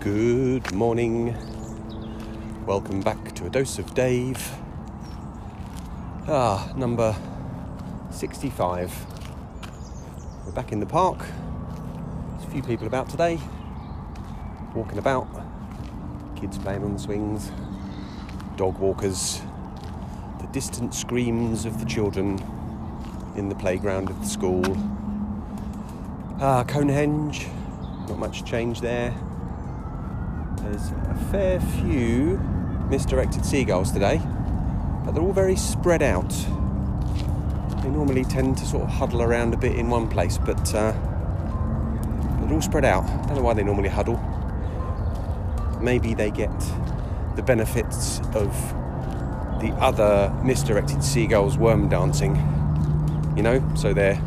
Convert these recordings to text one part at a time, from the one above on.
Good morning. Welcome back to a dose of Dave. Ah, number 65. We're back in the park. There's a few people about today, walking about, kids playing on the swings, dog walkers, the distant screams of the children in the playground of the school. Ah, Conehenge, not much change there. There's a fair few misdirected seagulls today, but they're all very spread out. They normally tend to sort of huddle around a bit in one place, but uh, they're all spread out. I don't know why they normally huddle. Maybe they get the benefits of the other misdirected seagulls worm dancing, you know, so their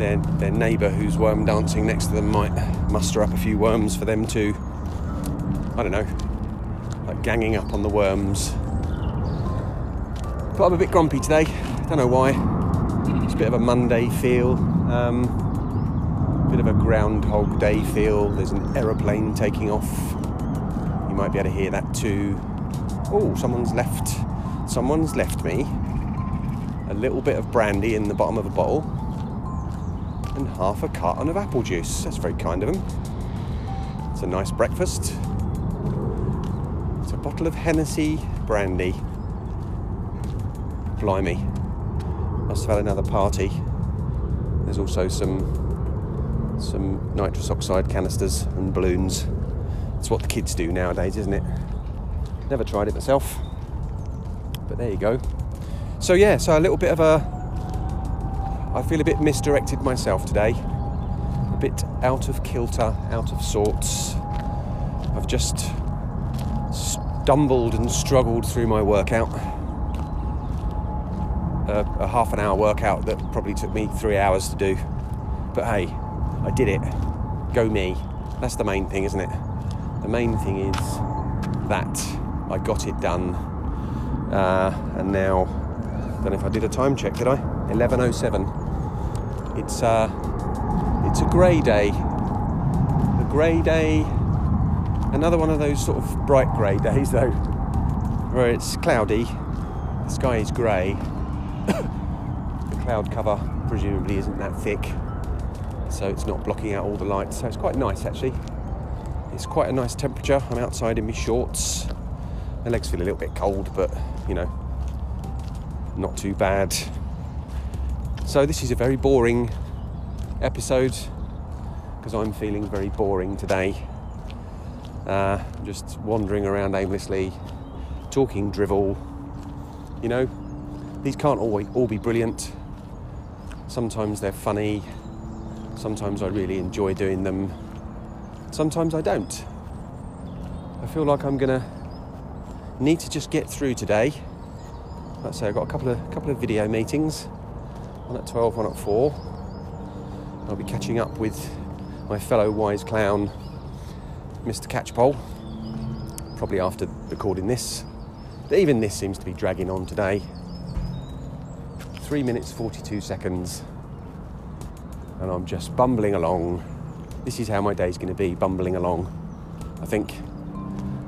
their their neighbour who's worm dancing next to them might muster up a few worms for them to I don't know, like ganging up on the worms. But I'm a bit grumpy today. Don't know why. It's a bit of a Monday feel. Um, bit of a Groundhog Day feel. There's an aeroplane taking off. You might be able to hear that too. Oh, someone's left. Someone's left me a little bit of brandy in the bottom of a bottle and half a carton of apple juice. That's very kind of them. It's a nice breakfast It's a bottle of Hennessy brandy. Blimey. Must have had another party. There's also some some nitrous oxide canisters and balloons. It's what the kids do nowadays, isn't it? Never tried it myself. But there you go. So yeah, so a little bit of a I feel a bit misdirected myself today. A bit out of kilter, out of sorts. I've just stumbled and struggled through my workout. A half an hour workout that probably took me three hours to do. But hey, I did it. Go me. That's the main thing, isn't it? The main thing is that I got it done. Uh, and now, I don't know if I did a time check, did I? 11.07. It's, uh, it's a grey day. A grey day Another one of those sort of bright grey days, though, where it's cloudy, the sky is grey, the cloud cover presumably isn't that thick, so it's not blocking out all the light. So it's quite nice actually. It's quite a nice temperature. I'm outside in my shorts. My legs feel a little bit cold, but you know, not too bad. So this is a very boring episode because I'm feeling very boring today. Uh, just wandering around aimlessly, talking drivel. You know, these can't always all be brilliant. Sometimes they're funny. Sometimes I really enjoy doing them. Sometimes I don't. I feel like I'm gonna need to just get through today. Let's say I've got a couple of couple of video meetings. One at 12, one at 4. I'll be catching up with my fellow wise clown Mr. Catchpole, probably after recording this. But even this seems to be dragging on today. Three minutes, 42 seconds, and I'm just bumbling along. This is how my day's going to be, bumbling along. I think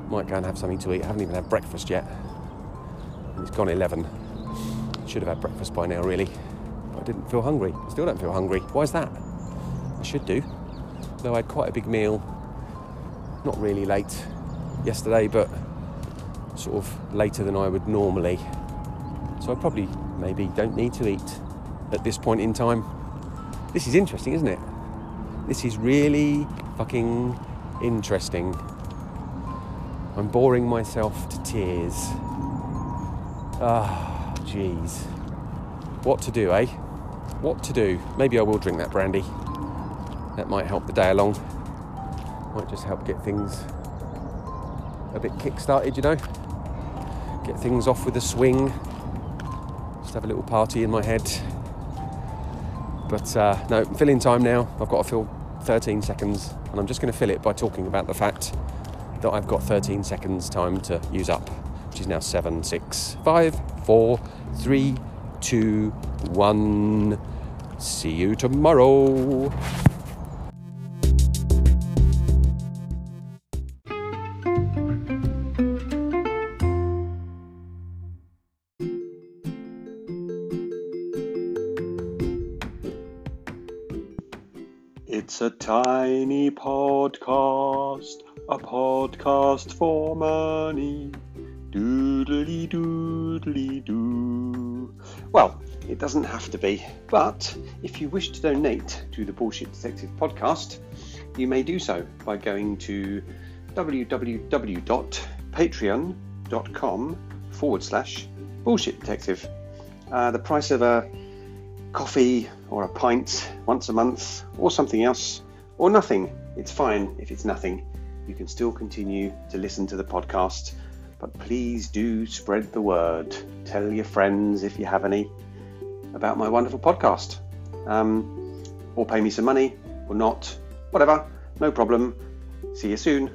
might go and have something to eat. I haven't even had breakfast yet. It's gone 11. Should have had breakfast by now, really. I didn't feel hungry. I still don't feel hungry. Why is that? I should do. Though I had quite a big meal not really late yesterday, but sort of later than I would normally. So I probably maybe don't need to eat at this point in time. This is interesting, isn't it? This is really fucking interesting. I'm boring myself to tears. Ah, oh, jeez. What to do, eh? What to do? Maybe I will drink that brandy. That might help the day along. Might just help get things a bit kick-started, you know. Get things off with a swing. Just have a little party in my head. But uh, no, I'm filling time now. I've got to fill 13 seconds, and I'm just going to fill it by talking about the fact that I've got 13 seconds time to use up, which is now seven, six, five, four, three, two, one. See you tomorrow. It's a tiny podcast, a podcast for money. Doodly doodly doo. Well, it doesn't have to be, but if you wish to donate to the Bullshit Detective podcast, you may do so by going to www.patreon.com forward slash bullshit detective. Uh, the price of a coffee or a pint once a month or something else or nothing. It's fine if it's nothing. You can still continue to listen to the podcast, but please do spread the word. Tell your friends if you have any about my wonderful podcast. Um, or pay me some money or not. Whatever. No problem. See you soon.